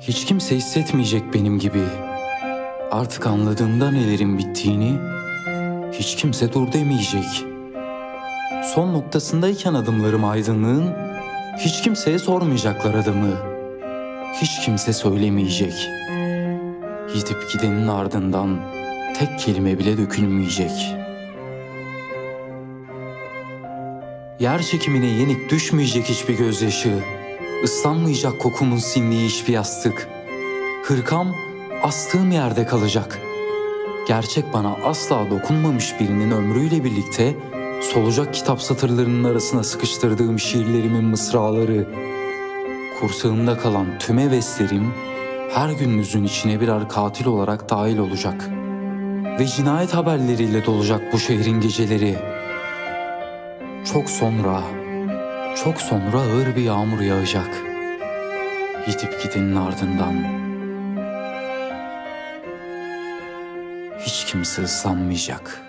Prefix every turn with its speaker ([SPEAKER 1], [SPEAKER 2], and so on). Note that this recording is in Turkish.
[SPEAKER 1] Hiç kimse hissetmeyecek benim gibi. Artık anladığımda nelerin bittiğini hiç kimse dur demeyecek. Son noktasındayken adımlarım aydınlığın hiç kimseye sormayacaklar adımı. Hiç kimse söylemeyecek. Yitip gidenin ardından tek kelime bile dökülmeyecek. Yer çekimine yenik düşmeyecek hiçbir gözyaşı. Islanmayacak kokumun sindiği hiçbir yastık. Hırkam astığım yerde kalacak. Gerçek bana asla dokunmamış birinin ömrüyle birlikte solacak kitap satırlarının arasına sıkıştırdığım şiirlerimin mısraları. Kursağımda kalan tüm heveslerim her gününüzün içine birer katil olarak dahil olacak. Ve cinayet haberleriyle dolacak bu şehrin geceleri. Çok sonra, çok sonra ağır bir yağmur yağacak. Yitip gidenin ardından. Hiç kimse ıslanmayacak.''